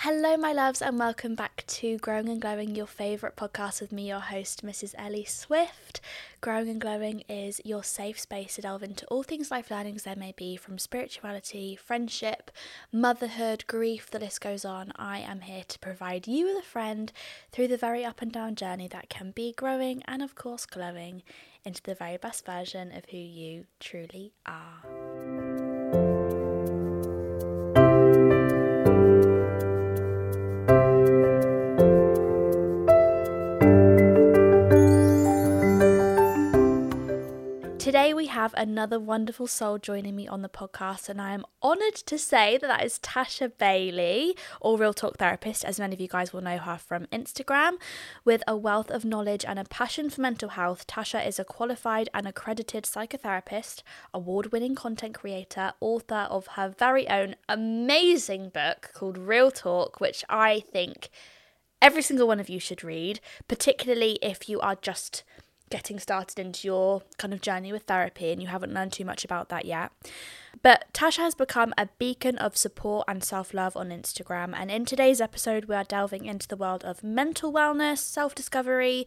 Hello, my loves, and welcome back to Growing and Glowing, your favourite podcast with me, your host, Mrs. Ellie Swift. Growing and Glowing is your safe space to delve into all things life learnings there may be from spirituality, friendship, motherhood, grief, the list goes on. I am here to provide you with a friend through the very up and down journey that can be growing and, of course, glowing into the very best version of who you truly are. Have another wonderful soul joining me on the podcast, and I am honoured to say that that is Tasha Bailey, or Real Talk Therapist, as many of you guys will know her from Instagram. With a wealth of knowledge and a passion for mental health, Tasha is a qualified and accredited psychotherapist, award winning content creator, author of her very own amazing book called Real Talk, which I think every single one of you should read, particularly if you are just getting started into your kind of journey with therapy and you haven't learned too much about that yet. But Tasha has become a beacon of support and self love on Instagram. And in today's episode, we are delving into the world of mental wellness, self discovery,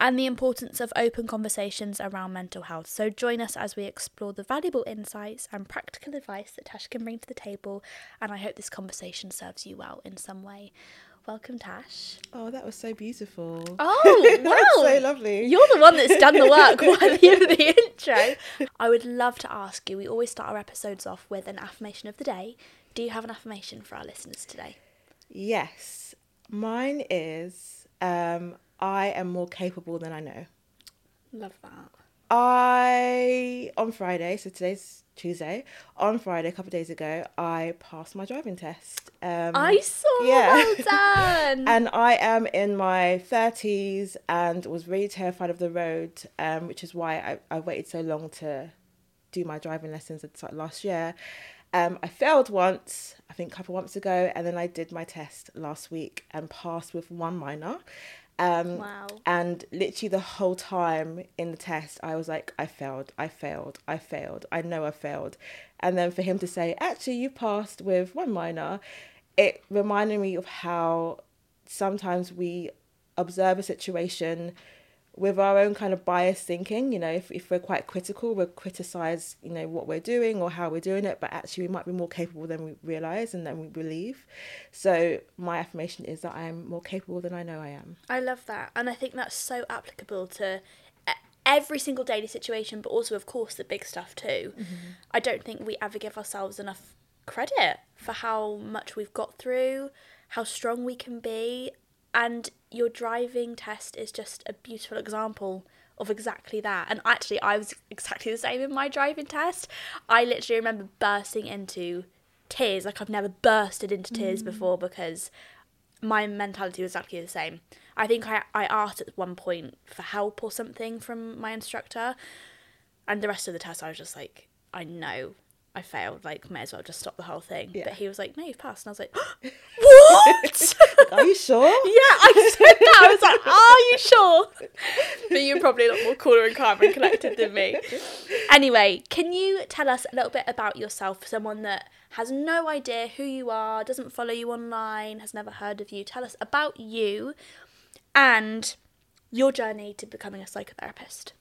and the importance of open conversations around mental health. So join us as we explore the valuable insights and practical advice that Tasha can bring to the table. And I hope this conversation serves you well in some way. Welcome, Tash. Oh, that was so beautiful. Oh, wow. so lovely. You're the one that's done the work worthy of the intro. I would love to ask you, we always start our episodes off with an affirmation of the day. Do you have an affirmation for our listeners today? Yes, mine is um, I am more capable than I know. Love that. I, on Friday, so today's Tuesday, on Friday, a couple of days ago, I passed my driving test. Um, I saw, yeah. well done. and I am in my 30s and was really terrified of the road, um, which is why I, I waited so long to do my driving lessons last year. Um, I failed once, I think a couple of months ago, and then I did my test last week and passed with one minor. Um, Wow. And literally the whole time in the test, I was like, I failed, I failed, I failed, I know I failed. And then for him to say, actually, you passed with one minor, it reminded me of how sometimes we observe a situation with our own kind of biased thinking. You know, if, if we're quite critical, we'll criticize, you know, what we're doing or how we're doing it, but actually we might be more capable than we realize and than we believe. So my affirmation is that I am more capable than I know I am. I love that. And I think that's so applicable to every single daily situation, but also, of course, the big stuff too. Mm-hmm. I don't think we ever give ourselves enough credit for how much we've got through, how strong we can be. And your driving test is just a beautiful example of exactly that. And actually, I was exactly the same in my driving test. I literally remember bursting into tears like I've never bursted into tears mm. before because my mentality was exactly the same. I think I, I asked at one point for help or something from my instructor, and the rest of the test I was just like, I know I failed. Like, may as well just stop the whole thing. Yeah. But he was like, no, you've passed. And I was like, what? Are you sure? Yeah, I said that. I was like, "Are you sure?" But you're probably a lot more cooler and calmer and collected than me. Anyway, can you tell us a little bit about yourself? Someone that has no idea who you are, doesn't follow you online, has never heard of you. Tell us about you and your journey to becoming a psychotherapist.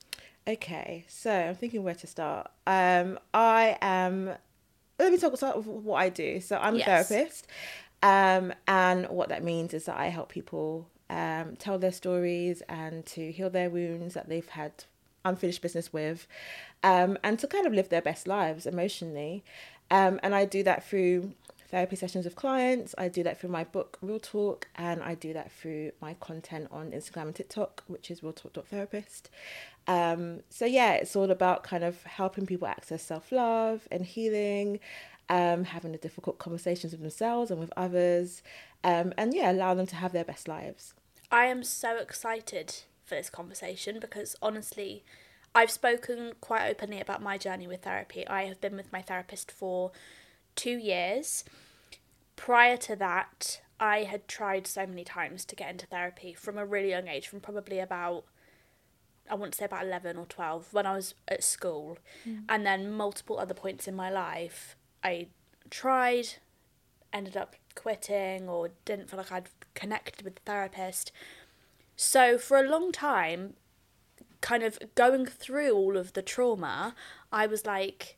Okay, so I'm thinking where to start. Um, I am. Let me talk about what I do. So I'm a Yes. therapist, um, and what that means is that I help people um, tell their stories and to heal their wounds that they've had unfinished business with, um, and to kind of live their best lives emotionally. Um, and I do that through therapy sessions with clients. I do that through my book Real Talk, and I do that through my content on Instagram and TikTok, which is realtalk.therapist. Um, so yeah, it's all about kind of helping people access self love and healing, um, having the difficult conversations with themselves and with others, um, and yeah, allow them to have their best lives. I am so excited for this conversation because honestly, I've spoken quite openly about my journey with therapy. I have been with my therapist for two years. Prior to that, I had tried so many times to get into therapy from a really young age, from probably about, I want to say about 11 or 12, when I was at school. Mm. And then multiple other points in my life, I tried, ended up quitting, or didn't feel like I'd connected with the therapist. So for a long time, kind of going through all of the trauma, I was like,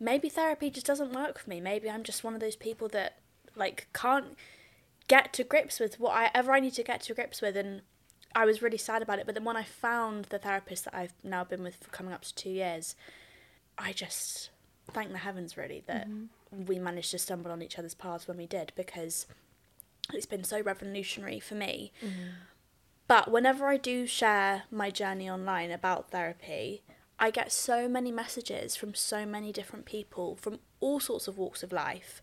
maybe therapy just doesn't work for me. Maybe I'm just one of those people that like can't get to grips with whatever I need to get to grips with and I was really sad about it. But then when I found the therapist that I've now been with for coming up to two years, I just thank the heavens really that mm-hmm. we managed to stumble on each other's paths when we did because it's been so revolutionary for me. Mm-hmm. But whenever I do share my journey online about therapy, I get so many messages from so many different people from all sorts of walks of life.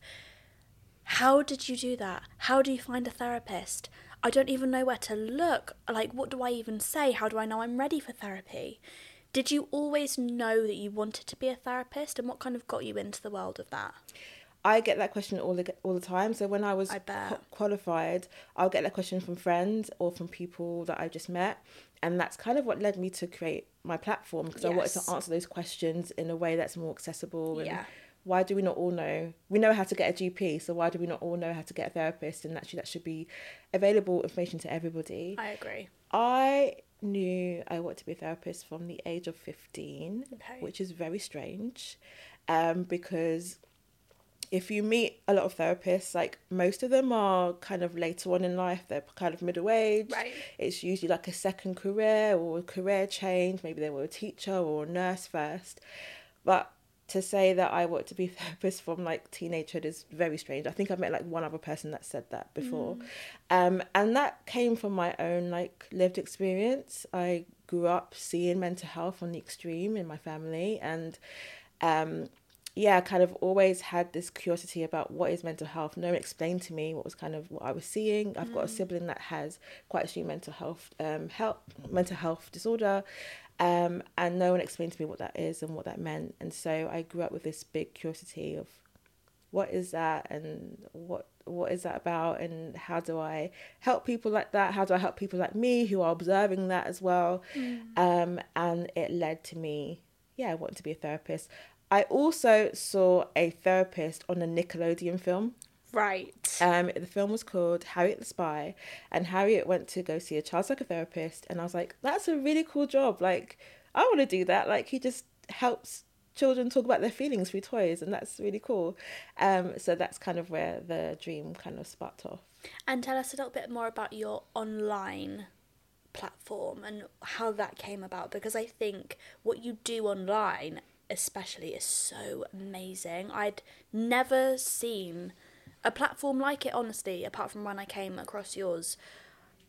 How did you do that? How do you find a therapist? I don't even know where to look. Like, what do I even say? How do I know I'm ready for therapy? Did you always know that you wanted to be a therapist, and what kind of got you into the world of that? I get that question all the all the time. So when I was I qualified, I'll get that question from friends or from people that I just met, and that's kind of what led me to create my platform because I wanted to answer those questions in a way that's more accessible. Yeah. Why do we not all know? We know how to get a GP, so why do we not all know how to get a therapist? And actually, that should be available information to everybody. I agree. I knew I wanted to be a therapist from the age of 15, Okay. which is very strange um, because if you meet a lot of therapists, like most of them are kind of later on in life, they're kind of middle age. Right. It's usually like a second career or a career change. Maybe they were a teacher or a nurse first. But to say that I want to be a therapist from like teenagehood is very strange. I think I've met like one other person that said that before. Um, and that came from my own like lived experience. I grew up seeing mental health on the extreme in my family and um, yeah, I kind of always had this curiosity about what is mental health. No one explained to me what was kind of what I was seeing. I've got a sibling that has quite a few mental health, um, health, mental health disorder, um, and no one explained to me what that is and what that meant. And so I grew up with this big curiosity of what is that and what what is that about and how do I help people like that? How do I help people like me who are observing that as well? Um, and it led to me, yeah, I wanting to be a therapist. I also saw a therapist on a Nickelodeon film. Right. Um, the film was called Harriet the Spy, and Harriet went to go see a child psychotherapist, and I was like, that's a really cool job. Like, I want to do that. Like, he just helps children talk about their feelings through toys, and that's really cool. Um, so that's kind of where the dream kind of sparked off. And tell us a little bit more about your online platform and how that came about because I think what you do online especially is so amazing. I'd never seen a platform like it honestly apart from when I came across yours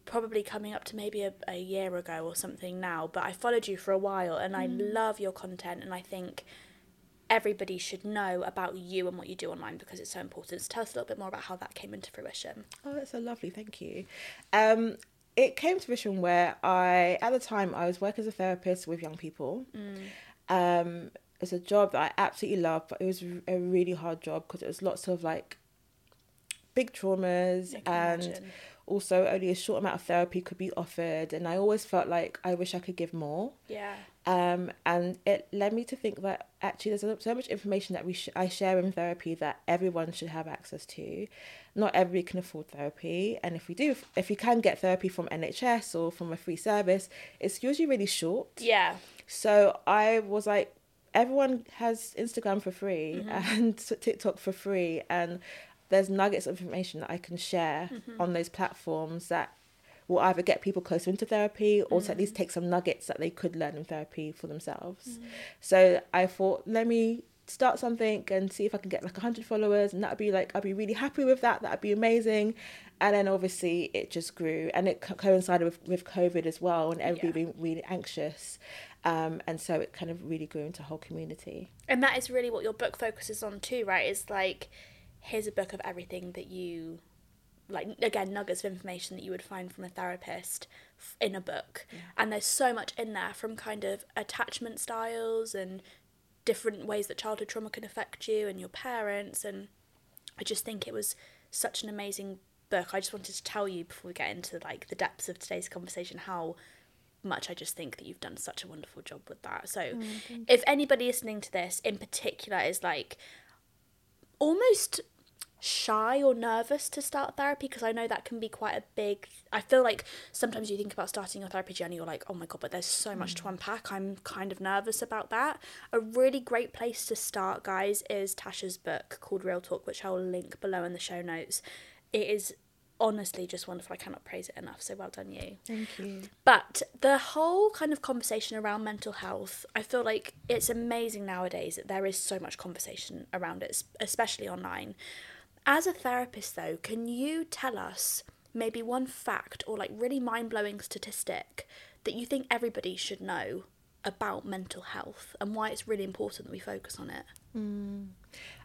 probably coming up to maybe a, a year ago or something now but I followed you for a while and I love your content and I think everybody should know about you and what you do online because it's so important. So tell us a little bit more about how that came into fruition. Oh, that's so lovely. Thank you. Um, it came to fruition where I, at the time, I was working as a therapist with young people. Um, it's a job that I absolutely love, but it was a really hard job because it was lots of like big traumas and imagine. also only a short amount of therapy could be offered and I always felt like I wish I could give more. Yeah. Um, and it led me to think that actually there's so much information that we sh- I share in therapy that everyone should have access to. Not everybody can afford therapy, and if we do, if you can get therapy from NHS or from a free service, it's usually really short. Yeah. So I was like, everyone has Instagram for free mm-hmm. and TikTok for free, and there's nuggets of information that I can share mm-hmm. on those platforms that will either get people closer into therapy or to at least mm-hmm. take some nuggets that they could learn in therapy for themselves. So I thought, let me start something and see if I can get like 100 followers, and that'd be like, I'd be really happy with that. That'd be amazing. And then obviously it just grew, and it co- coincided with, with COVID as well, and everybody Yeah. being really anxious. Um, and so it kind of really grew into a whole community. And that is really what your book focuses on too, right? It's like, here's a book of everything that you, like, again, nuggets of information that you would find from a therapist in a book. And there's so much in there from kind of attachment styles and different ways that childhood trauma can affect you and your parents. And I just think it was such an amazing book. I just wanted to tell you before we get into like the depths of today's conversation how much I just think that you've done such a wonderful job with that. So, oh, if anybody listening to this in particular is like almost shy or nervous to start therapy, because I know that can be quite a big. I feel like sometimes you think about starting your therapy journey, you're like, oh my god, but there's so much to mm. unpack. I'm kind of nervous about that. A really great place to start, guys, is Tasha's book called Real Talk, which I will link below in the show notes. It is honestly just wonderful. I cannot praise it enough. So well done, you. Thank you. But the whole kind of conversation around mental health, I feel like it's amazing nowadays that there is so much conversation around it, especially online. As a therapist, though, can you tell us maybe one fact or like really mind blowing statistic that you think everybody should know about mental health and why it's really important that we focus on it? Mm.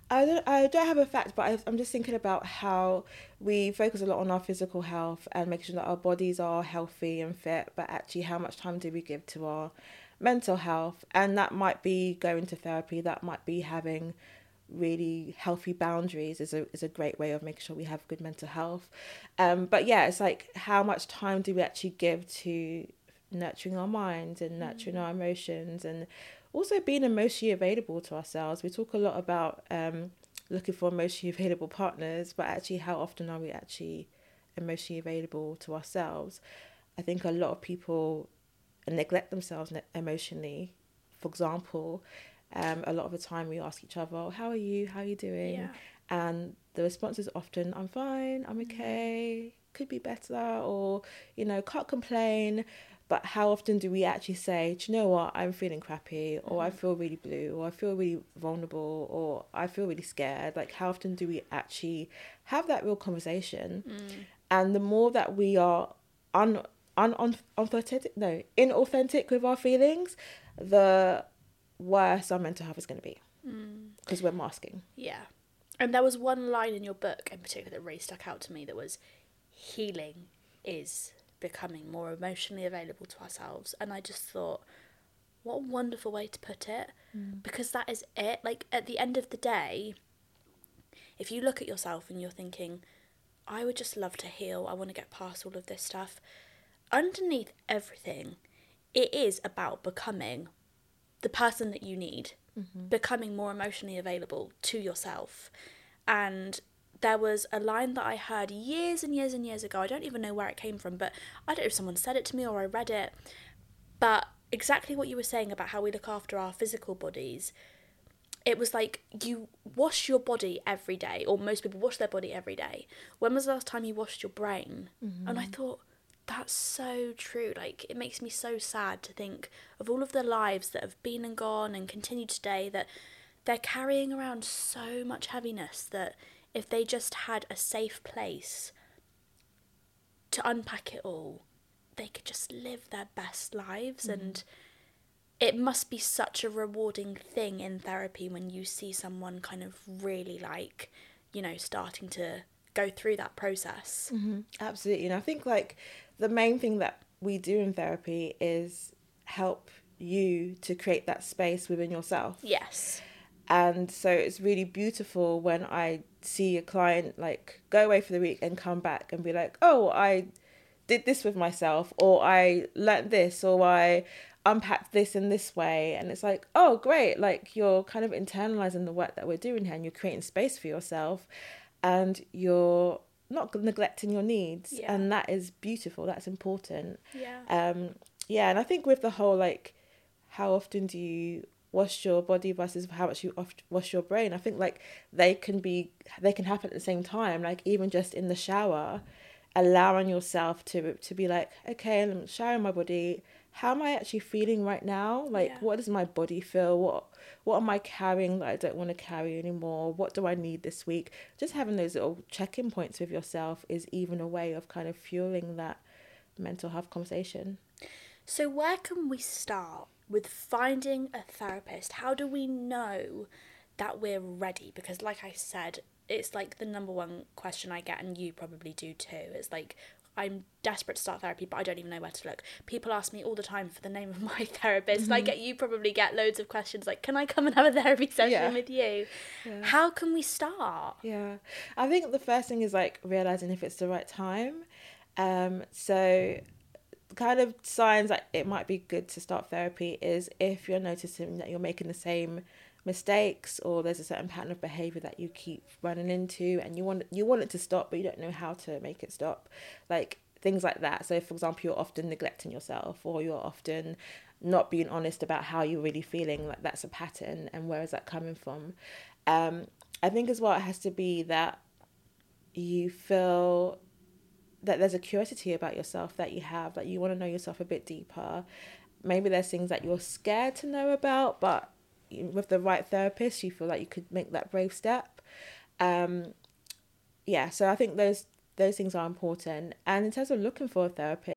I don't, I don't have a fact, but I, I'm just thinking about how we focus a lot on our physical health and making sure that our bodies are healthy and fit, but actually, how much time do we give to our mental health? And that might be going to therapy, that might be having really healthy boundaries is a is a great way of making sure we have good mental health. Um, but yeah, it's like how much time do we actually give to nurturing our minds and nurturing our emotions and also being emotionally available to ourselves. We talk a lot about um, looking for emotionally available partners, but actually, how often are we actually emotionally available to ourselves? I think a lot of people neglect themselves emotionally. For example, um, a lot of the time we ask each other, oh, "How are you? How are you doing?" Yeah. And the response is often, "I'm fine. I'm okay. Could be better," or you know, "Can't complain." But how often do we actually say, do you know what, I'm feeling crappy, or I mm. feel really blue, or I feel really vulnerable, or I feel really scared? Like, how often do we actually have that real conversation? Mm. And the more that we are un, un, un, unauthentic, no, inauthentic with our feelings, the worse our mental health is going to be. Mm. Because we're masking. Yeah. And there was one line in your book in particular that really stuck out to me that was healing is becoming more emotionally available to ourselves. And I just thought, what a wonderful way to put it. Mm. Because that is it. Like, at the end of the day, if you look at yourself and you're thinking, I would just love to heal, I want to get past all of this stuff, underneath everything, it is about becoming the person that you need, mm-hmm. becoming more emotionally available to yourself. And there was a line that I heard years and years and years ago. I don't even know where it came from, but I don't know if someone said it to me or I read it. But exactly what you were saying about how we look after our physical bodies, it was like you wash your body every day, or most people wash their body every day. When was the last time you washed your brain? And I mm-hmm. thought, that's so true. Like, it makes me so sad to think of all of the lives that have been and gone and continue today that they're carrying around so much heaviness that if they just had a safe place to unpack it all, they could just live their best lives. Mm-hmm. And it must be such a rewarding thing in therapy when you see someone kind of really like, you know, starting to go through that process. Mm-hmm. Absolutely. And I think like the main thing that we do in therapy is help you to create that space within yourself. Yes. And so it's really beautiful when I see a client like go away for the week and come back and be like, oh, I did this with myself, or I learnt this, or I unpacked this in this way. And it's like, oh, great. Like you're kind of internalizing the work that we're doing here and you're creating space for yourself and you're not neglecting your needs. Yeah. And that is beautiful. That's important. Yeah. Um, yeah. And I think with the whole like, how often do you wash your body versus how much you wash your brain? I think like they can be, they can happen at the same time. Like even just in the shower, allowing yourself to to be like, okay, I'm showering my body. How am I actually feeling right now? Like, Yeah. what does my body feel? What what am I carrying that I don't want to carry anymore? What do I need this week? Just having those little check in points with yourself is even a way of kind of fueling that mental health conversation. So, where can we start with finding a therapist? How do we know that we're ready? Because, like I said, it's like the number one question I get, and you probably do too. It's like, I'm desperate to start therapy, but I don't even know where to look. People ask me all the time for the name of my therapist. Mm-hmm. I get you probably get loads of questions like, "Can I come and have a therapy session Yeah. with you?" How can we start? Yeah, I think the first thing is like realizing if it's the right time. Um, so, kind of signs that it might be good to start therapy is if you're noticing that you're making the same mistakes or there's a certain pattern of behavior that you keep running into and you want you want it to stop but you don't know how to make it stop like things like that. So for example you're often neglecting yourself or you're often not being honest about how you're really feeling like that's a pattern and where is that coming from? Um i think as well it has to be that you feel that there's a curiosity about yourself that you have that you want to know yourself a bit deeper. Maybe there's things that you're scared to know about but with the right therapist you feel like you could make that brave step. Um yeah so i think those those things are important. And in terms of looking for a therapist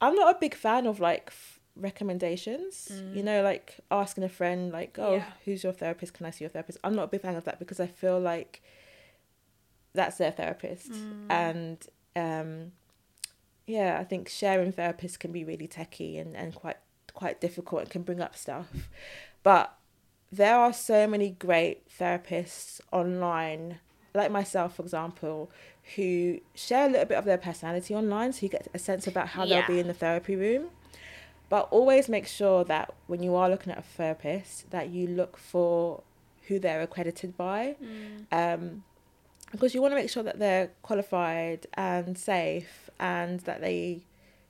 i'm not a big fan of like f- recommendations. You know like asking a friend like oh Yeah. who's your therapist? Can i see your therapist? I'm not a big fan of that because i feel like that's their therapist. And um yeah i think sharing therapists can be really techy and, and quite quite difficult and can bring up stuff. But there are so many great therapists online like myself for example who share a little bit of their personality online so you get a sense about how Yeah. they'll be in the therapy room. But always make sure that when you are looking at a therapist that you look for who they're accredited by. Um, because you want to make sure that they're qualified and safe and that they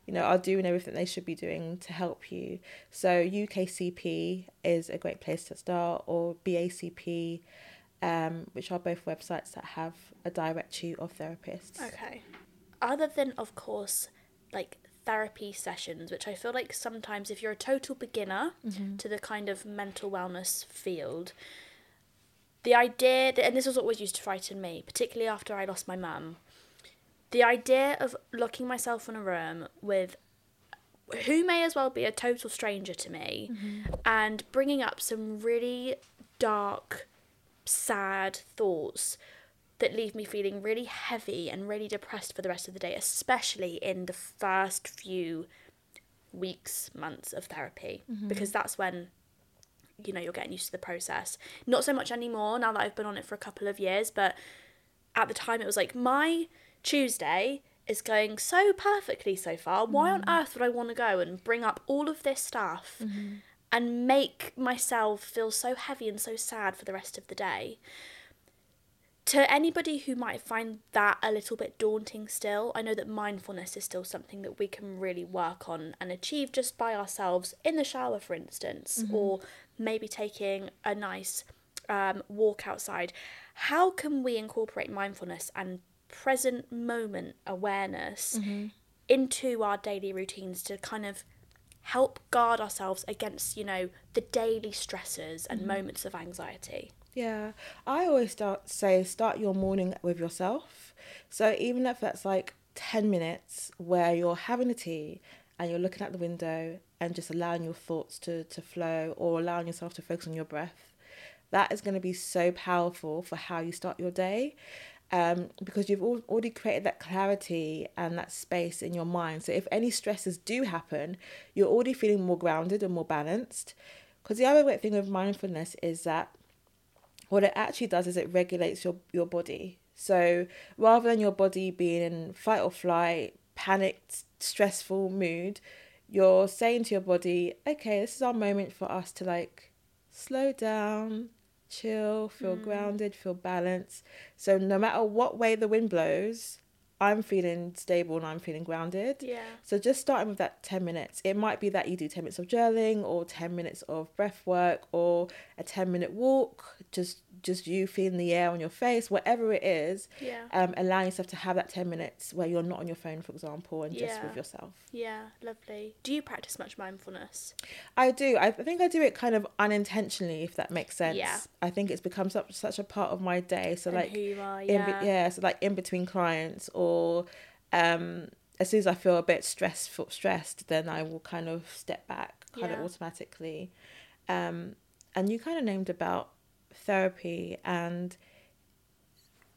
you know are doing everything they should be doing to help you. So ukcp is a great place to start or bacp um, which are both websites that have a direct directory of therapists. Okay. Other than, of course, like therapy sessions, which I feel like sometimes if you're a total beginner to the kind of mental wellness field, the idea, that, and this was always used to frighten me, particularly after I lost my mum, the idea of locking myself in a room with who may as well be a total stranger to me and bringing up some really dark, sad thoughts that leave me feeling really heavy and really depressed for the rest of the day, especially in the first few weeks, months of therapy, mm-hmm. because that's when you know you're getting used to the process. Not so much anymore now that I've been on it for a couple of years, but at the time it was like my Tuesday is going so perfectly so far. Why on mm. earth would I want to go and bring up all of this stuff mm-hmm. And make myself feel so heavy and so sad for the rest of the day? To anybody who might find that a little bit daunting still, I know that mindfulness is still something that we can really work on and achieve just by ourselves in the shower, for instance, or maybe taking a nice um, walk outside. How can we incorporate mindfulness and present moment awareness into our daily routines to kind of help guard ourselves against, you know, the daily stresses and mm-hmm. moments of anxiety? Yeah, I always start say start your morning with yourself. So even if that's like ten minutes where you're having a tea and you're looking out the window and just allowing your thoughts to to flow or allowing yourself to focus on your breath, that is going to be so powerful for how you start your day. Um, because you've al- already created that clarity and that space in your mind. So if any stresses do happen, you're already feeling more grounded and more balanced. Because the other great thing with mindfulness is that what it actually does is it regulates your, your body. So rather than your body being in fight or flight, panicked, stressful mood, you're saying to your body, okay, this is our moment for us to like slow down, chill, feel mm. grounded, feel balanced. So no matter what way the wind blows, I'm feeling stable and I'm feeling grounded. Yeah. So just starting with that 10 minutes. It might be that you do 10 minutes of journaling or 10 minutes of breath work or a 10 minute walk, just just you feeling the air on your face, whatever it is. Yeah. Um, allowing yourself to have that 10 minutes where you're not on your phone, for example, and just with yourself. Yeah, lovely. Do you practice much mindfulness? I do. I think I do it kind of unintentionally, if that makes sense. Yeah. I think it's become such such a part of my day. So And like, who you are, in be- yeah. yeah. So like in between clients, or um, as soon as I feel a bit stressed, stressed, then I will kind of step back, kind Yeah. of automatically. Um, and you kind of named about therapy and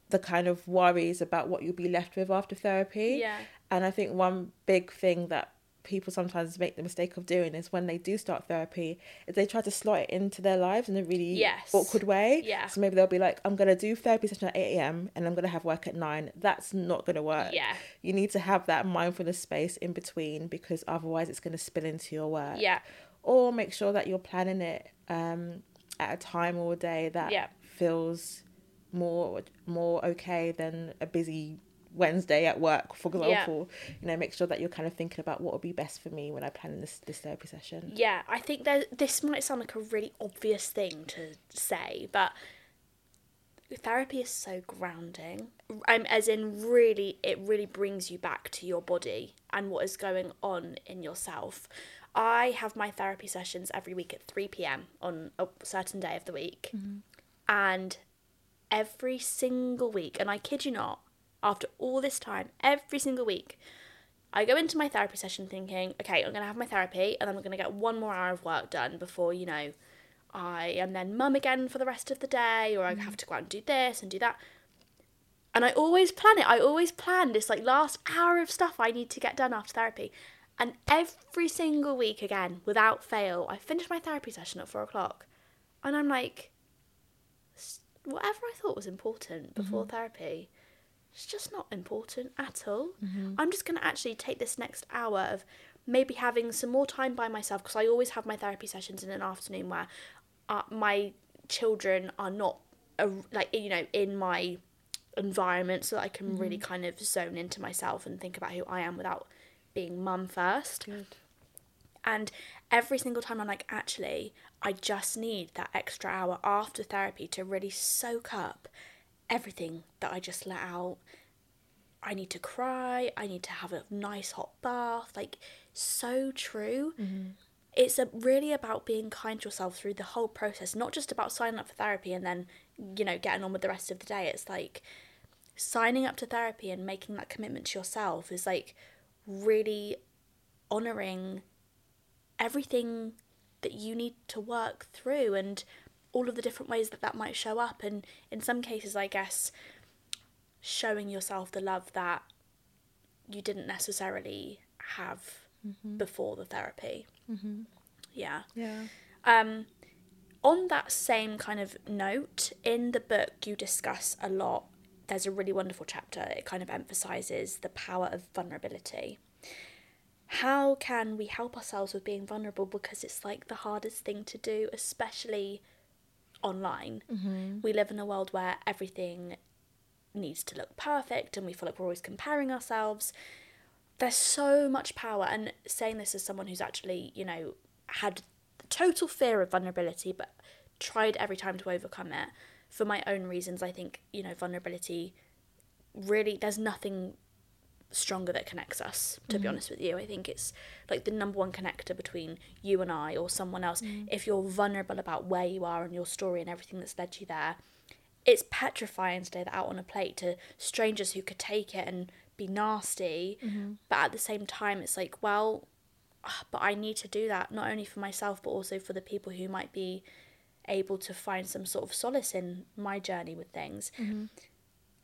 the kind of worries about what you'll be left with after therapy. Yeah. And I think one big thing that people sometimes make the mistake of doing is when they do start therapy, is they try to slot it into their lives in a really Yes. awkward way. Yeah. So maybe they'll be like, I'm gonna do therapy session at eight AM and I'm gonna have work at nine. That's not gonna work. Yeah. You need to have that mindfulness space in between because otherwise it's gonna spill into your work. Yeah. Or make sure that you're planning it um at a time or a day that Yeah. feels more more okay than a busy Wednesday at work, for example. You know, make sure that you're kind of thinking about what would be best for me when I plan this this therapy session. Yeah, I think that this might sound like a really obvious thing to say, but therapy is so grounding. Um, as in, really, it really brings you back to your body and what is going on in yourself. I have my therapy sessions every week at 3 pm on a certain day of the week. Mm-hmm. And every single week, and I kid you not, after all this time, every single week, I go into my therapy session thinking, okay, I'm going to have my therapy and then I'm going to get one more hour of work done before, you know, I am then mum again for the rest of the day or I mm-hmm. have to go out and do this and do that. And I always plan it. I always plan this like last hour of stuff I need to get done after therapy. And every single week, again, without fail, I finish my therapy session at four o'clock. And I'm like, whatever I thought was important before therapy, it's just not important at all. I'm just going to actually take this next hour of maybe having some more time by myself because I always have my therapy sessions in an afternoon where uh, my children are not uh, like you know in my environment so that I can really kind of zone into myself and think about who I am without being mum first. And every single time I'm like, actually, I just need that extra hour after therapy to really soak up everything that I just let out. I need to cry. I need to have a nice hot bath. Like, so true. Mm-hmm. It's a, really about being kind to yourself through the whole process, not just about signing up for therapy and then, you know, getting on with the rest of the day. It's like signing up to therapy and making that commitment to yourself is like really honoring everything that you need to work through and all of the different ways that that might show up and in some cases i guess showing yourself the love that you didn't necessarily have before the therapy yeah Yeah. um, on that same kind of note, in the book, you discuss a lot. There's a really wonderful chapter. It kind of emphasizes the power of vulnerability. How can we help ourselves with being vulnerable? Because it's like the hardest thing to do, especially online. Mm-hmm. We live in a world where everything needs to look perfect and we feel like we're always comparing ourselves. There's so much power, and saying this as someone who's actually, you know, had total fear of vulnerability, but tried every time to overcome it for my own reasons. I think, you know, vulnerability really, there's nothing stronger that connects us, to be mm-hmm. honest with you. I think it's like the number one connector between you and I or someone else. Mm. If you're vulnerable about where you are and your story and everything that's led you there, it's petrifying to lay that out on a plate to strangers who could take it and be nasty. Mm-hmm. But at the same time, it's like, well, ah, but I need to do that not only for myself but also for the people who might be able to find some sort of solace in my journey with things.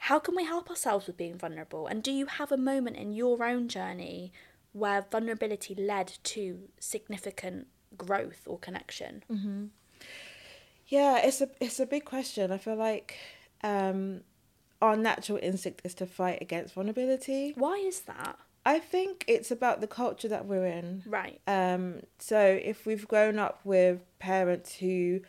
How can we help ourselves with being vulnerable? And do you have a moment in your own journey where vulnerability led to significant growth or connection? Yeah, it's a it's a big question. I feel like um, our natural instinct is to fight against vulnerability. Why is that? I think it's about the culture that we're in. Right. Um, so if we've grown up with parents who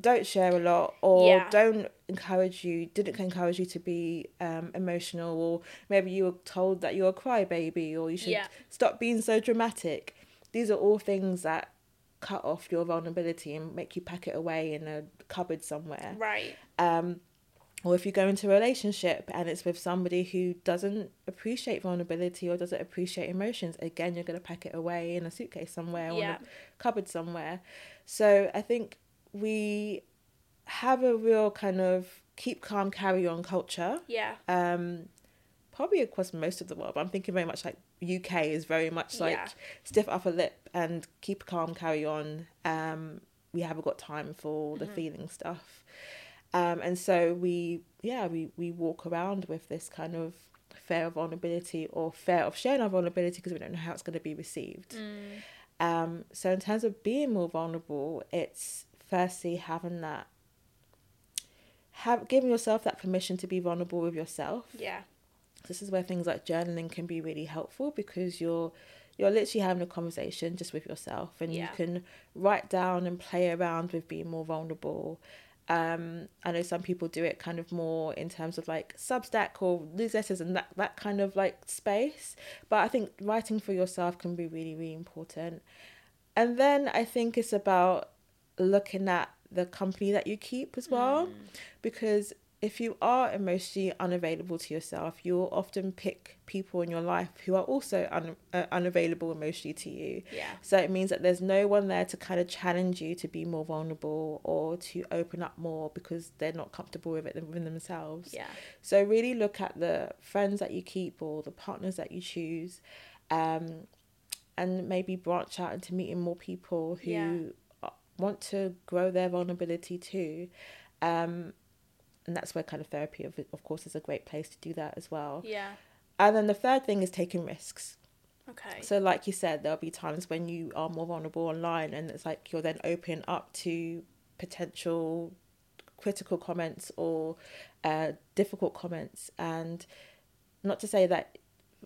don't share a lot or Yeah. don't encourage you, didn't encourage you to be um, emotional, or maybe you were told that you're a crybaby or you should Yeah. stop being so dramatic. These are all things that cut off your vulnerability and make you pack it away in a cupboard somewhere Right. um, or if you go into a relationship and it's with somebody who doesn't appreciate vulnerability or doesn't appreciate emotions, again, you're going to pack it away in a suitcase somewhere or Yeah. in a cupboard somewhere. So I think we have a real kind of keep calm, carry on culture. Yeah. Um, probably across most of the world, but I'm thinking very much like UK is very much like Yeah. stiff upper lip and keep calm, carry on. Um, we haven't got time for Mm-hmm. the feeling stuff. Um, and so we, yeah, we, we walk around with this kind of fear of vulnerability or fear of sharing our vulnerability because we don't know how it's going to be received. Mm. Um, so in terms of being more vulnerable, it's firstly having that, have giving yourself that permission to be vulnerable with yourself Yeah. this is where things like journaling can be really helpful because you're you're literally having a conversation just with yourself and Yeah. you can write down and play around with being more vulnerable um i know some people do it kind of more in terms of like substack or newsletters and that that kind of like space but i think writing for yourself can be really really important and then i think it's about looking at the company that you keep as well because if you are emotionally unavailable to yourself you'll often pick people in your life who are also un- uh, unavailable emotionally to you Yeah. so it means that there's no one there to kind of challenge you to be more vulnerable or to open up more because they're not comfortable with it within themselves Yeah. so really look at the friends that you keep or the partners that you choose um, and maybe branch out into meeting more people who Yeah. Want to grow their vulnerability too. Um, and that's where kind of therapy, of, of course, is a great place to do that as well. Yeah. And then the third thing is taking risks. Okay. So, like you said, there'll be times when you are more vulnerable online, and it's like you're then open up to potential critical comments or uh, difficult comments. And not to say that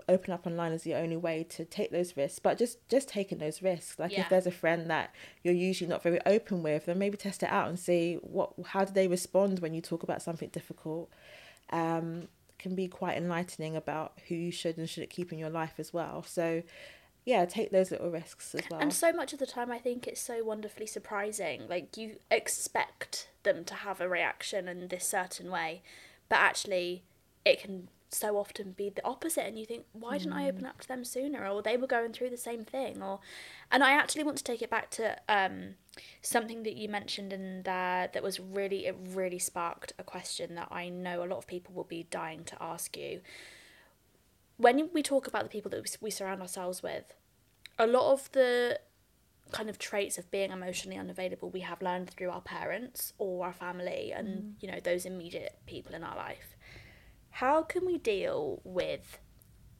open up online is the only way to take those risks, but just just taking those risks. Like Yeah. if there's a friend that you're usually not very open with, then maybe test it out and see what how do they respond when you talk about something difficult. Um, can be quite enlightening about who you should and shouldn't keep in your life as well. So, yeah, take those little risks as well. And so much of the time, I think it's so wonderfully surprising. Like, you expect them to have a reaction in this certain way, but actually, it can so often be the opposite and you think why didn't i open up to them sooner? Or they were going through the same thing or and i actually want to take it back to um something that you mentioned in there that was really it really sparked a question that i know a lot of people will be dying to ask you. When we talk about the people that we- we surround ourselves with a lot of the kind of traits of being emotionally unavailable we have learned through our parents or our family and you know those immediate people in our life how can we deal with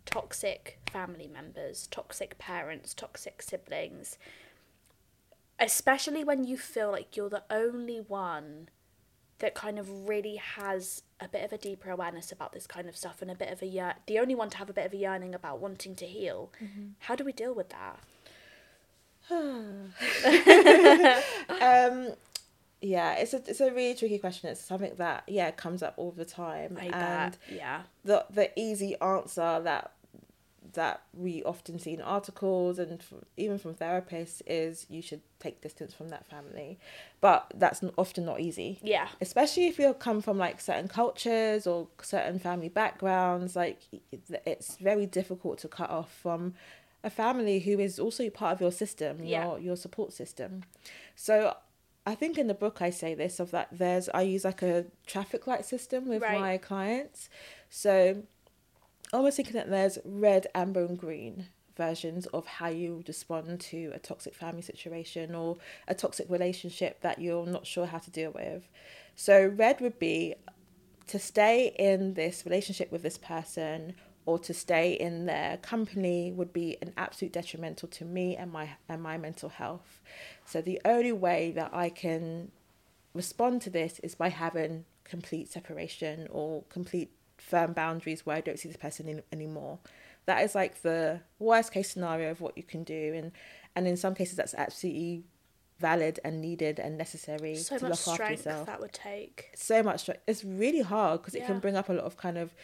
toxic family members toxic parents toxic siblings? Especially when you feel like you're the only one that kind of really has a bit of a deeper awareness about this kind of stuff and a bit of a year the only one to have a bit of a yearning about wanting to heal. How do we deal with that? Um yeah it's a it's a really tricky question. It's something that yeah comes up all the time. I and bet. yeah. the the easy answer that that we often see in articles and even from therapists is you should take distance from that family. But that's often not easy. Yeah. Especially if you come from like certain cultures or certain family backgrounds like it's very difficult to cut off from a family who is also part of your system Yeah. your your support system. So i think in the book i say this of that there's i use like a traffic light system with Right. my clients so almost thinking that there's red amber and green versions of how you respond to a toxic family situation or a toxic relationship that you're not sure how to deal with so red would be to stay in this relationship with this person or to stay in their company would be an absolute detrimental to me and my and my mental health so the only way that i can respond to this is by having complete separation or complete firm boundaries where I don't see this person in, anymore. That is like the worst case scenario of what you can do, and and in some cases that's absolutely valid and needed and necessary so to much look after strength yourself. that would take So much. str- It's really hard because it can bring up a lot of kind of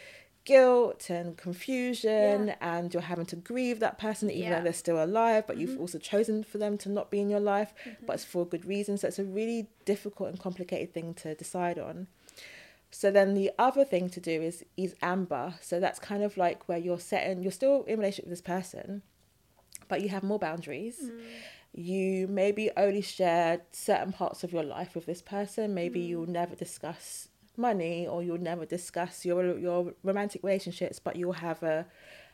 guilt and confusion Yeah. and you're having to grieve that person even Yeah. Mm-hmm. though they're still alive but you've also chosen for them to not be in your life but it's for good reasons so it's a really difficult and complicated thing to decide on so then the other thing to do is is amber so that's kind of like where you're setting you're still in relationship with this person but you have more boundaries Mm. you maybe only share certain parts of your life with this person maybe you'll never discuss money or you'll never discuss your your romantic relationships but you'll have a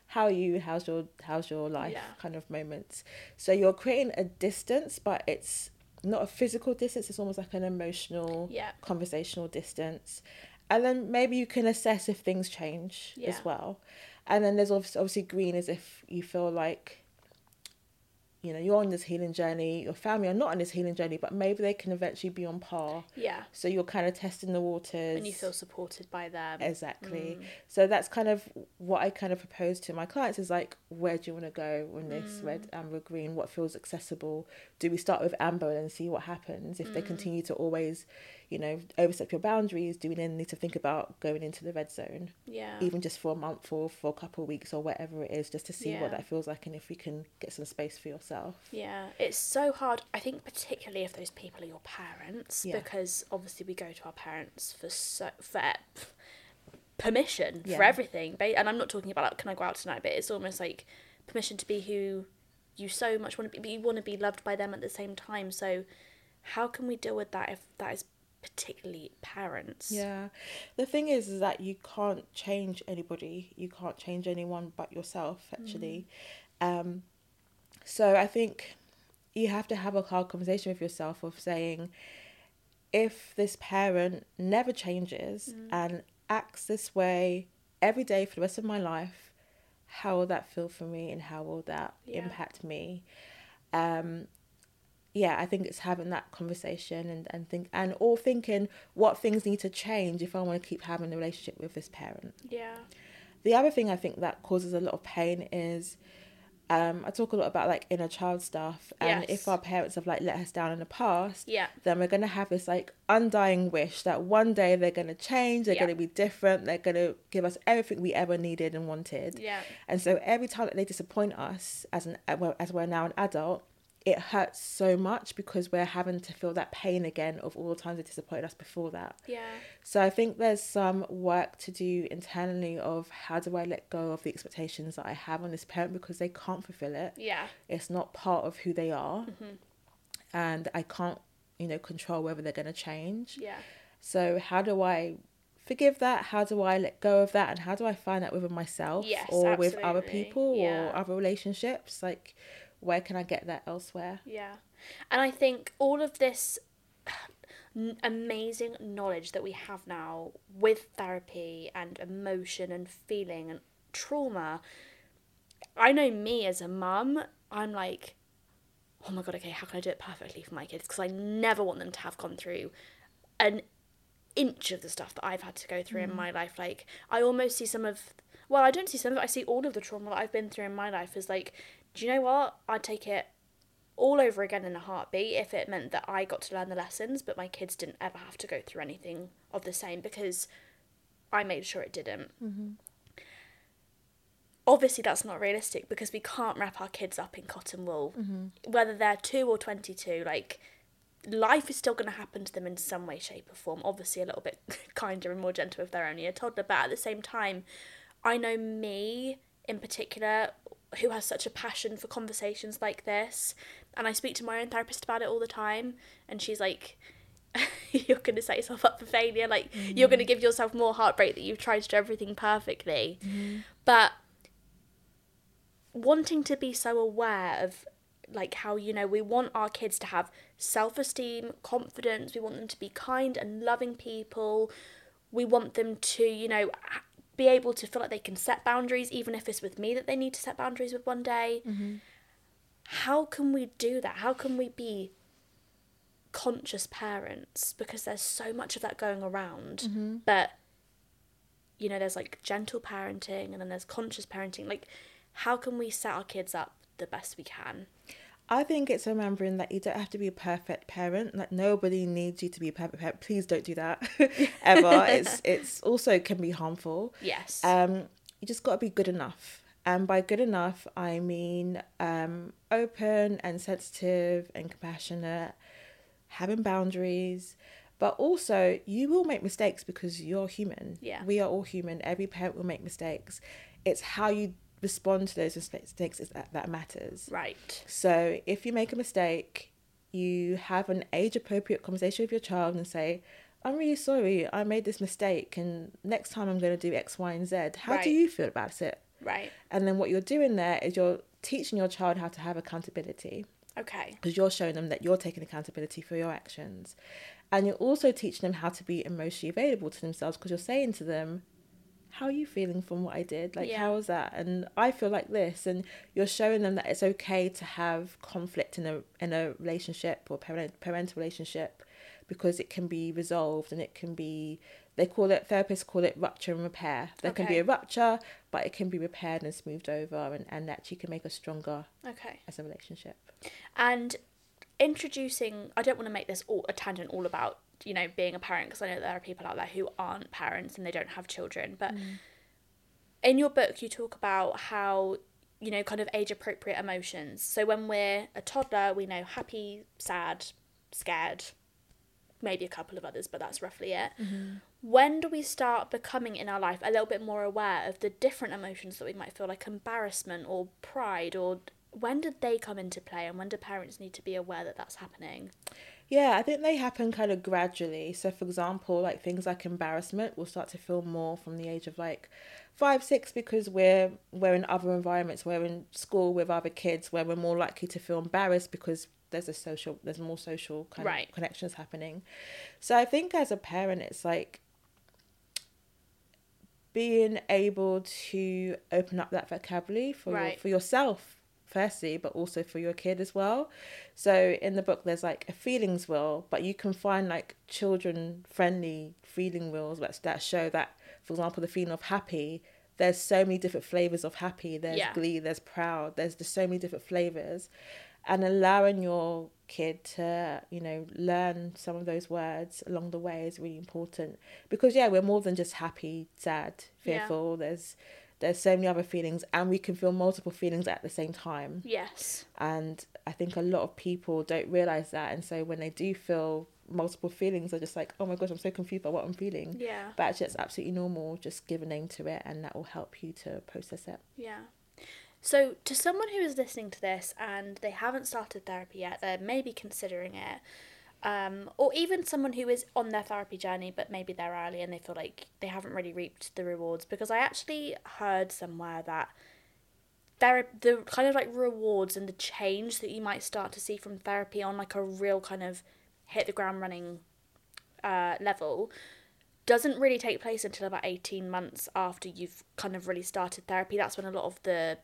how are you how's your how's your life Yeah. kind of moments so you're creating a distance but it's not a physical distance it's almost like an emotional Yeah. conversational distance and then maybe you can assess if things change Yeah. as well and then there's obviously, obviously green as if you feel like you know you're on this healing journey your family are not on this healing journey but maybe they can eventually be on par. Yeah. So you're kind of testing the waters. And you feel supported by them. Exactly. Mm. so that's kind of what i kind of propose to my clients is like where do you want to go on this? Mm. red amber green what feels accessible? Do we start with amber and see what happens? If they Mm. continue to always you know overstep your boundaries do we then need to think about going into the red zone yeah even just for a month or for a couple of weeks or whatever it is just to see Yeah. what that feels like and if we can get some space for yourself Yeah, it's so hard. I think particularly if those people are your parents, Yeah. because obviously we go to our parents for so for permission for everything. And I'm not talking about like, can I go out tonight? But it's almost like permission to be who you so much want to be. But you want to be loved by them at the same time. So how can we deal with that if that is particularly parents? Yeah. The thing is, is that you can't change anybody. You can't change anyone but yourself, actually. Um, so I think you have to have a hard conversation with yourself of saying, if this parent never changes and acts this way every day for the rest of my life, how will that feel for me and how will that Yeah. impact me? Um, yeah, I think it's having that conversation and, and think and or thinking what things need to change if I want to keep having a relationship with this parent. Yeah. The other thing I think that causes a lot of pain is um, I talk a lot about like inner child stuff and Yes. if our parents have like let us down in the past, Yeah. then we're gonna have this like undying wish that one day they're gonna change, they're Yeah. gonna be different, they're gonna give us everything we ever needed and wanted. Yeah. And so every time that they disappoint us as an as we're now an adult, it hurts so much because we're having to feel that pain again of all the times they disappointed us before that. Yeah. So I think there's some work to do internally of how do I let go of the expectations that I have on this parent because they can't fulfill it. Yeah. It's not part of who they are. Mm-hmm. And I can't, you know, control whether they're going to change. Yeah. So how do I forgive that? How do I let go of that? And how do I find that within myself Yes, or with other people Yeah. or other relationships? Like, where can I get that elsewhere? Yeah. And I think all of this amazing knowledge that we have now with therapy and emotion and feeling and trauma, I know me as a mum, I'm like, oh my god, okay, how can I do it perfectly for my kids? Because I never want them to have gone through an inch of the stuff that I've had to go through in mm. my life. Like, I almost see some of, well, I don't see some of it, I see all of the trauma that I've been through in my life as like, do you know what? I'd take it all over again in a heartbeat if it meant that I got to learn the lessons, but my kids didn't ever have to go through anything of the same because I made sure it didn't. Mm-hmm. Obviously, that's not realistic because we can't wrap our kids up in cotton wool. Mm-hmm. Whether they're two or 22, like, life is still going to happen to them in some way, shape, or form. Obviously, a little bit kinder and more gentle if they're only a toddler, but at the same time, I know me in particular who has such a passion for conversations like this, and I speak to my own therapist about it all the time, and she's like, You're going to set yourself up for failure. Like, you're going to mm. give yourself more heartbreak that you've tried to do everything perfectly. Mm-hmm. But wanting to be so aware of like how you know we want our kids to have self-esteem confidence we want them to be kind and loving people we want them to you know be able to feel like they can set boundaries even if it's with me that they need to set boundaries with one day. Mm-hmm. How can we do that? How can we be conscious parents? Because there's so much of that going around. Mm-hmm. But you know there's like gentle parenting and then there's conscious parenting. Like how can we set our kids up the best we can I think it's remembering that you don't have to be a perfect parent. Like nobody needs you to be a perfect parent. Please don't do that ever. it's it's also can be harmful. yes Um, you just got to be good enough. And by good enough, I mean um, open and sensitive and compassionate, having boundaries. But also, you will make mistakes because you're human. Yeah. We are all human. Every parent will make mistakes. It's how you respond to those mistakes is that, that matters. right So if you make a mistake, you have an age appropriate conversation with your child and say, I'm really sorry, I made this mistake, and next time I'm going to do X, Y, and Z. How Right. do you feel about it? right And then what you're doing there is you're teaching your child how to have accountability okay because you're showing them that you're taking accountability for your actions. And you're also teaching them how to be emotionally available to themselves because you're saying to them, How are you feeling from what I did? Like, Yeah. how was that? And I feel like this. And you're showing them that it's okay to have conflict in a in a relationship or parent parental relationship because it can be resolved and it can be they call it therapists call it rupture and repair. There can be a rupture, but it can be repaired and smoothed over and, and actually can make us stronger okay as a relationship. and introducing i don't want to make this all a tangent all about you know being a parent because i know there are people out there who aren't parents and they don't have children but mm. in your book you talk about how you know kind of age appropriate emotions. So when we're a toddler we know happy sad scared maybe a couple of others but that's roughly it. Mm-hmm. When do we start becoming in our life a little bit more aware of the different emotions that we might feel like embarrassment or pride or when did they come into play and when do parents need to be aware that that's happening Yeah, I think they happen kind of gradually. So, for example, like things like embarrassment will start to feel more from the age of like five, six, because we're we're in other environments. We're in school with other kids, where we're more likely to feel embarrassed because there's a social, there's more social kind Right. of connections happening. So, I think as a parent, it's like being able to open up that vocabulary for Right. for yourself firstly but also for your kid as well. So in the book there's like a feelings wheel but you can find like children friendly feeling wheels that, that show that for example the feeling of happy there's so many different flavors of happy. There's Yeah. glee there's proud there's just so many different flavors. And allowing your kid to you know learn some of those words along the way is really important. Because yeah we're more than just happy sad Yeah. fearful. There's there's so many other feelings and we can feel multiple feelings at the same time yes and I think a lot of people don't realize that, and so when they do feel multiple feelings, they're just like, "Oh my gosh, I'm so confused by what I'm feeling." Yeah. But actually, it's absolutely normal. Just give a name to it, and that will help you to process it. Yeah. So, to someone who is listening to this and they haven't started therapy yet, they're maybe considering it, um, or even someone who is on their therapy journey but maybe they're early and they feel like they haven't really reaped the rewards. Because I actually heard somewhere that there the kind of like rewards and the change that you might start to see from therapy on like a real kind of hit the ground running uh, level doesn't really take place until about 18 months after you've kind of really started therapy. That's when a lot of the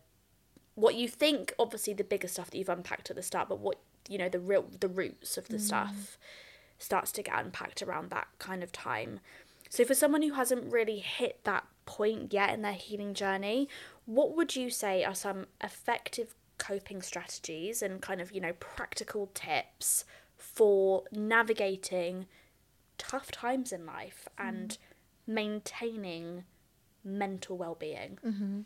what you think obviously the bigger stuff that you've unpacked at the start, but what you know, the real the roots of the mm. stuff starts to get unpacked around that kind of time. So for someone who hasn't really hit that point yet in their healing journey, what would you say are some effective coping strategies and kind of, you know, practical tips for navigating tough times in life mm. and maintaining mental well-being? Mm-hmm.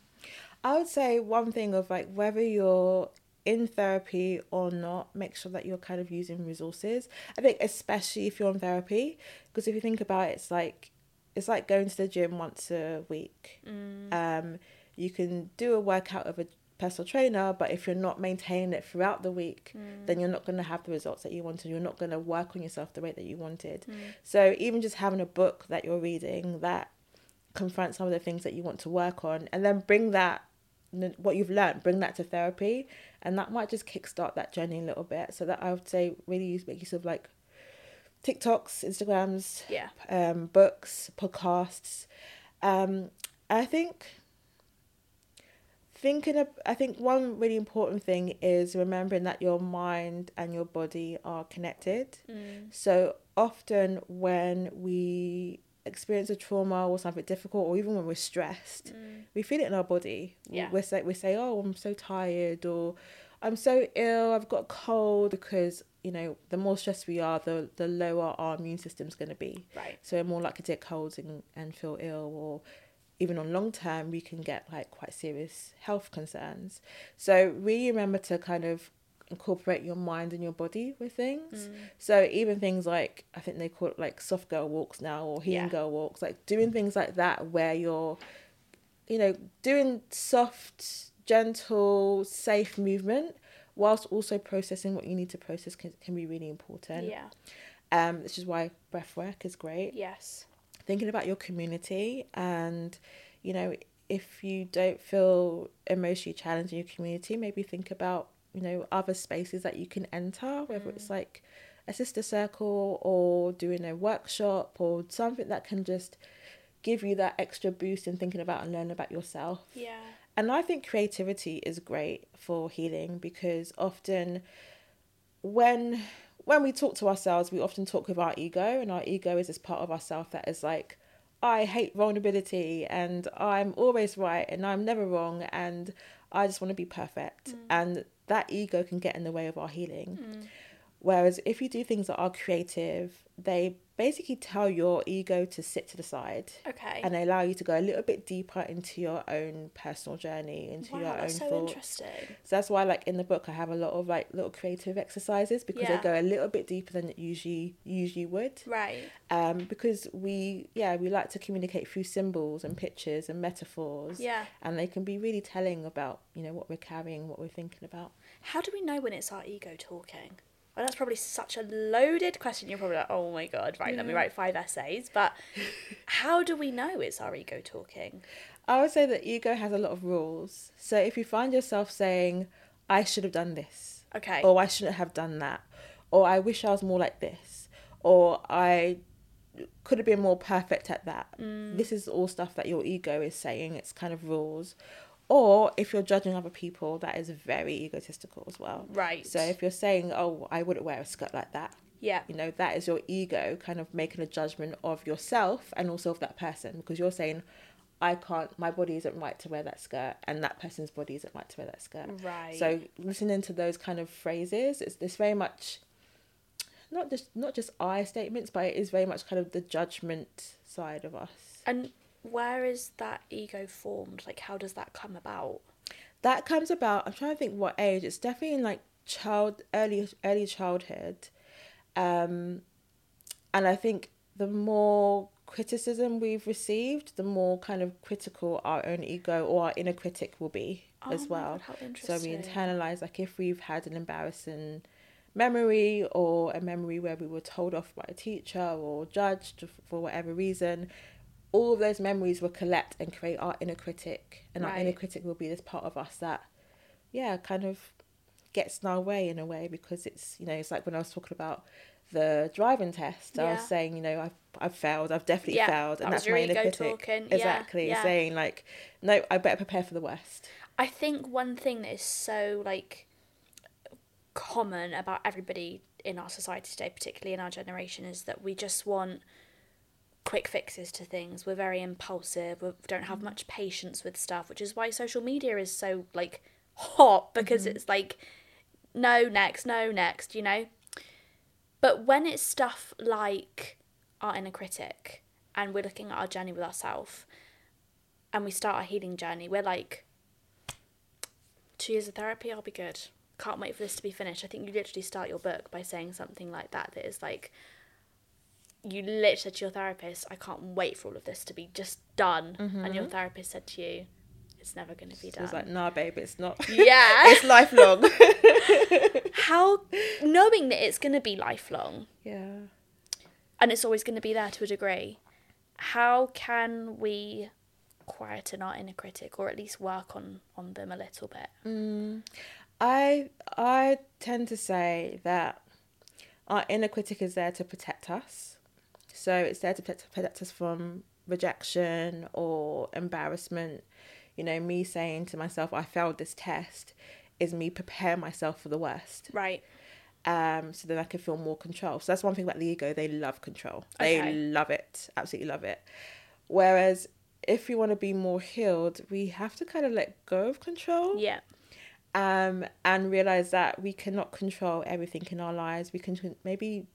I would say one thing of like whether you're in therapy or not, make sure that you're kind of using resources. I think especially if you're in therapy, because if you think about it, it's like it's like going to the gym once a week. Mm. Um, you can do a workout of a personal trainer, but if you're not maintaining it throughout the week, mm. then you're not going to have the results that you wanted. You're not going to work on yourself the way that you wanted. Mm. So even just having a book that you're reading that confronts some of the things that you want to work on and then bring that what you've learned bring that to therapy and that might just kickstart that journey a little bit. So that i would say really use make use of like tiktoks instagrams Yeah. um books podcasts. Um i think thinking of i think one really important thing is remembering that your mind and your body are connected. So often when we experience a trauma or something difficult or even when we're stressed mm. we feel it in our body Yeah. we say we say oh i'm so tired or i'm so ill i've got a cold because you know the more stressed we are the the lower our immune system's going to be Right. so we're more likely to get colds and, and feel ill or even on long term we can get like quite serious health concerns so really remember to kind of incorporate your mind and your body with things so even things like i think they call it like soft girl walks now or healing Yeah. girl walks like doing things like that where you're you know doing soft gentle safe movement whilst also processing what you need to process can, can be really important Yeah. um which is why breath work is great Yes. thinking about your community and you know if you don't feel emotionally challenged in your community maybe think about you know other spaces that you can enter whether it's mm. like a sister circle or doing a workshop or something that can just give you that extra boost in thinking about and learning about yourself Yeah. and I think creativity is great for healing because often when when we talk to ourselves, we often talk with our ego, and our ego is this part of ourself that is like, I hate vulnerability, and I'm always right, and I'm never wrong, and I just want to be perfect. Mm. And that ego can get in the way of our healing. Mm. Whereas if you do things that are creative, they basically tell your ego to sit to the side. Okay. And allow you to go a little bit deeper into your own personal journey, into Wow, your own that's so thoughts. interesting. So that's why, like in the book, I have a lot of like little creative exercises because Yeah. they go a little bit deeper than it usually usually would. Right. Um, because we yeah we like to communicate through symbols and pictures and metaphors. Yeah. And they can be really telling about you know what we're carrying, what we're thinking about. How do we know when it's our ego talking? Well, that's probably such a loaded question. You're probably like, oh my god, right, let me write five essays. But how do we know it's our ego talking? I would say that ego has a lot of rules. So if you find yourself saying, "I should have done this," Okay. or "I shouldn't have done that," or "I wish I was more like this," or "I could have been more perfect at that," mm. this is all stuff that your ego is saying. It's kind of rules. Or if you're judging other people, that is very egotistical as well. Right. So if you're saying, "Oh, I wouldn't wear a skirt like that," Yeah. you know that is your ego kind of making a judgment of yourself and also of that person because you're saying i can't my body isn't right to wear that skirt and that person's body isn't right to wear that skirt Right. so listening to those kind of phrases it's this very much not just not just i statements but it is very much kind of the judgment side of us And where is that ego formed? Like, how does that come about? that comes about i'm trying to think what age it's definitely in like child early early childhood um and i think the more criticism we've received the more kind of critical our own ego or our inner critic will be Oh as well God, so we internalize like if we've had an embarrassing memory or a memory where we were told off by a teacher or judged for whatever reason all of those memories will collect and create our inner critic and our inner critic will be this part of us that yeah kind of gets in our way in a way because it's you know it's like when I was talking about the driving test I was saying you know I've, I've failed I've definitely Yeah, failed and was that's my inner critic. talking. Exactly yeah. saying like no I better prepare for the worst. I think one thing that is so like common about everybody in our society today, particularly in our generation, is that we just want quick fixes to things. We're very impulsive. We don't have mm-hmm. much patience with stuff, which is why social media is so like hot because mm-hmm. it's like no next, no next, you know. But when it's stuff like our inner critic and we're looking at our journey with ourselves and we start our healing journey, we're like, two years of therapy, I'll be good. Can't wait for this to be finished. I think you literally start your book by saying something like that that is like, you literally said to your therapist, I can't wait for all of this to be just done. And your mm-hmm. therapist said to you, it's never going to be done. it's like nah babe it's not yeah. it's lifelong How, knowing that it's going to be lifelong yeah and it's always going to be there to a degree, how can we quieten our inner critic or at least work on, on them a little bit? Mm. I I tend to say that our inner critic is there to protect us. So it's there to protect, protect us from rejection or embarrassment. You know, me saying to myself, I failed this test is me prepare myself for the worst. Right. Um, so then I can feel more control. So that's one thing about the ego. They love control. They Okay. love it. Absolutely love it. Whereas if we want to be more healed, we have to kind of let go of control Yeah. um, and realize that we cannot control everything in our lives. We can maybe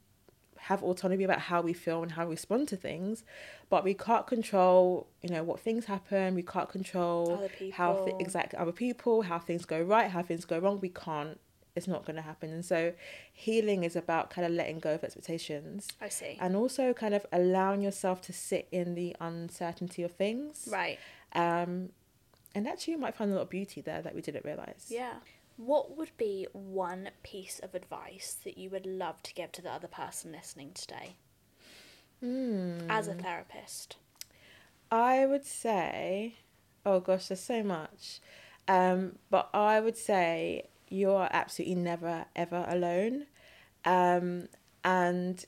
have autonomy about how we feel and how we respond to things, but we can't control, you know, what things happen. We can't control how th- exactly other people, how things go right, how things go wrong. We can't. It's not going to happen. And so, healing is about kind of letting go of expectations I see. and also kind of allowing yourself to sit in the uncertainty of things. Right. Um, and actually, you might find a lot of beauty there that we didn't realize. Yeah. What would be one piece of advice that you would love to give to the other person listening today? As a therapist. I would say, oh gosh, there's so much. Um, but I would say you are absolutely never ever alone. Um, and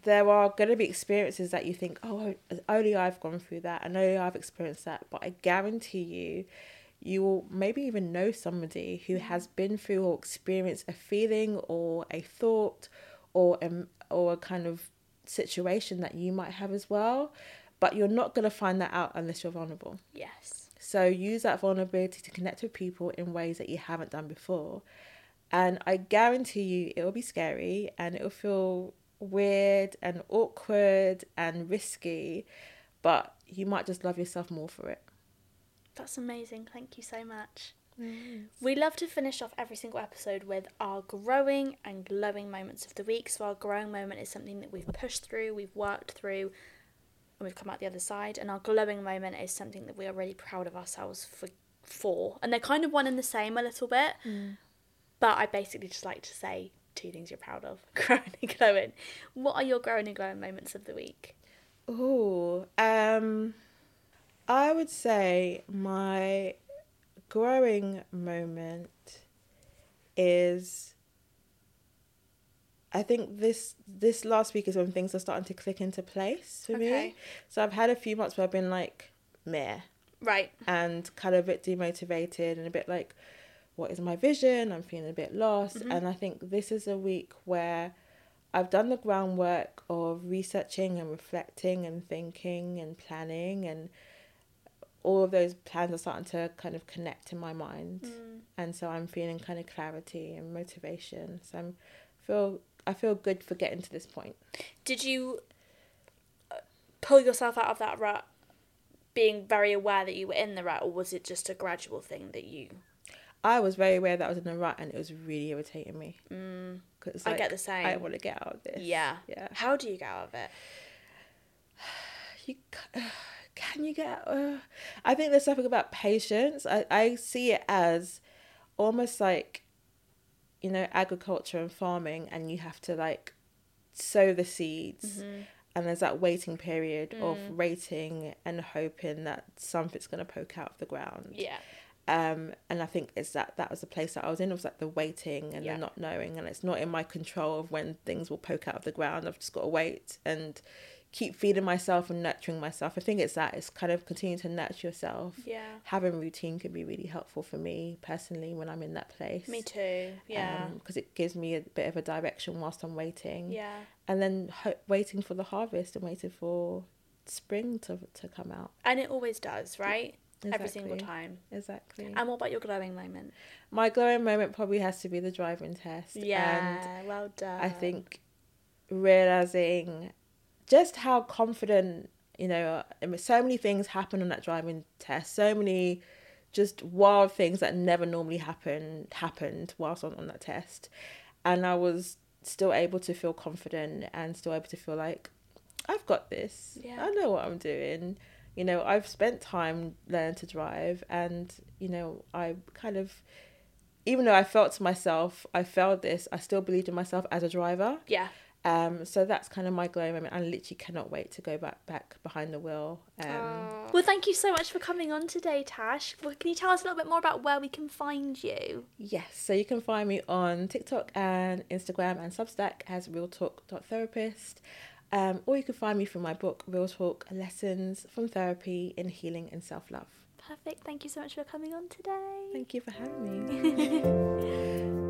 there are going to be experiences that you think, oh, only I've gone through that, and only I've experienced that. But I guarantee you, you will maybe even know somebody who mm. has been through or experienced a feeling or a thought or a, or a kind of situation that you might have as well. But you're not going to find that out unless you're vulnerable. Yes. So use that vulnerability to connect with people in ways that you haven't done before. And I guarantee you it will be scary and it will feel weird and awkward and risky, but you might just love yourself more for it. That's amazing. Thank you so much. We love to finish off every single episode with our growing and glowing moments of the week. So, our growing moment is something that we've pushed through, we've worked through, and we've come out the other side. And our glowing moment is something that we are really proud of ourselves for. for. And they're kind of one and the same a little bit. But I basically just like to say two things you're proud of growing and glowing. What are your growing and glowing moments of the week? Oh, um, I would say my growing moment is. I think this this last week is when things are starting to click into place for Okay. me. So I've had a few months where I've been like meh Right. and kind of a bit demotivated and a bit like, what is my vision? I'm feeling a bit lost. Mm-hmm. And I think this is a week where I've done the groundwork of researching and reflecting and thinking and planning and all of those plans are starting to kind of connect in my mind. And so I'm feeling kind of clarity and motivation. So I'm feel I feel good for getting to this point. did you uh, pull yourself out of that rut being very aware that you were in the rut or was it just a gradual thing that you I was very aware that I was in the rut, and it was really irritating me. Mm. Cause I get the same. I want to get out of this. Yeah. yeah. How do you get out of it? you can you get uh, i think there's something about patience I, I see it as almost like you know agriculture and farming and you have to like sow the seeds Mm-hmm. and there's that waiting period of Mm. waiting and hoping that something's going to poke out of the ground Yeah. um and i think it's that that was the place that i was in it was like the waiting and Yeah. the not knowing and it's not in my control of when things will poke out of the ground i've just got to wait and keep feeding myself and nurturing myself i think it's that it's kind of continuing to nurture yourself Yeah. having routine can be really helpful for me personally when i'm in that place Me too. Yeah. Um, because it gives me a bit of a direction whilst i'm waiting yeah. and then ho- waiting for the harvest and waiting for spring to, to come out And it always does, right? Every single Exactly. time. exactly And what about your glowing moment? my glowing moment probably has to be the driving test. And Yeah. well done. I think realizing just how confident, you know, so many things happen on that driving test. So many just wild things that never normally happen happened whilst on, on that test. And I was still able to feel confident and still able to feel like I've got this. Yeah. I know what I'm doing. You know, I've spent time learning to drive and, you know, I kind of even though I felt to myself, I failed this, I still believed in myself as a driver. Yeah. Um, so that's kind of my glow moment. I literally cannot wait to go back back behind the wheel. Um, Well, thank you so much for coming on today, Tash. Well, can you tell us a little bit more about where we can find you? yes, so you can find me on TikTok and Instagram and Substack as Real Talk Therapist. Um, or you can find me from my book, Real Talk Lessons from Therapy in Healing and Self Love. Perfect. Thank you so much for coming on today. Thank you for having me.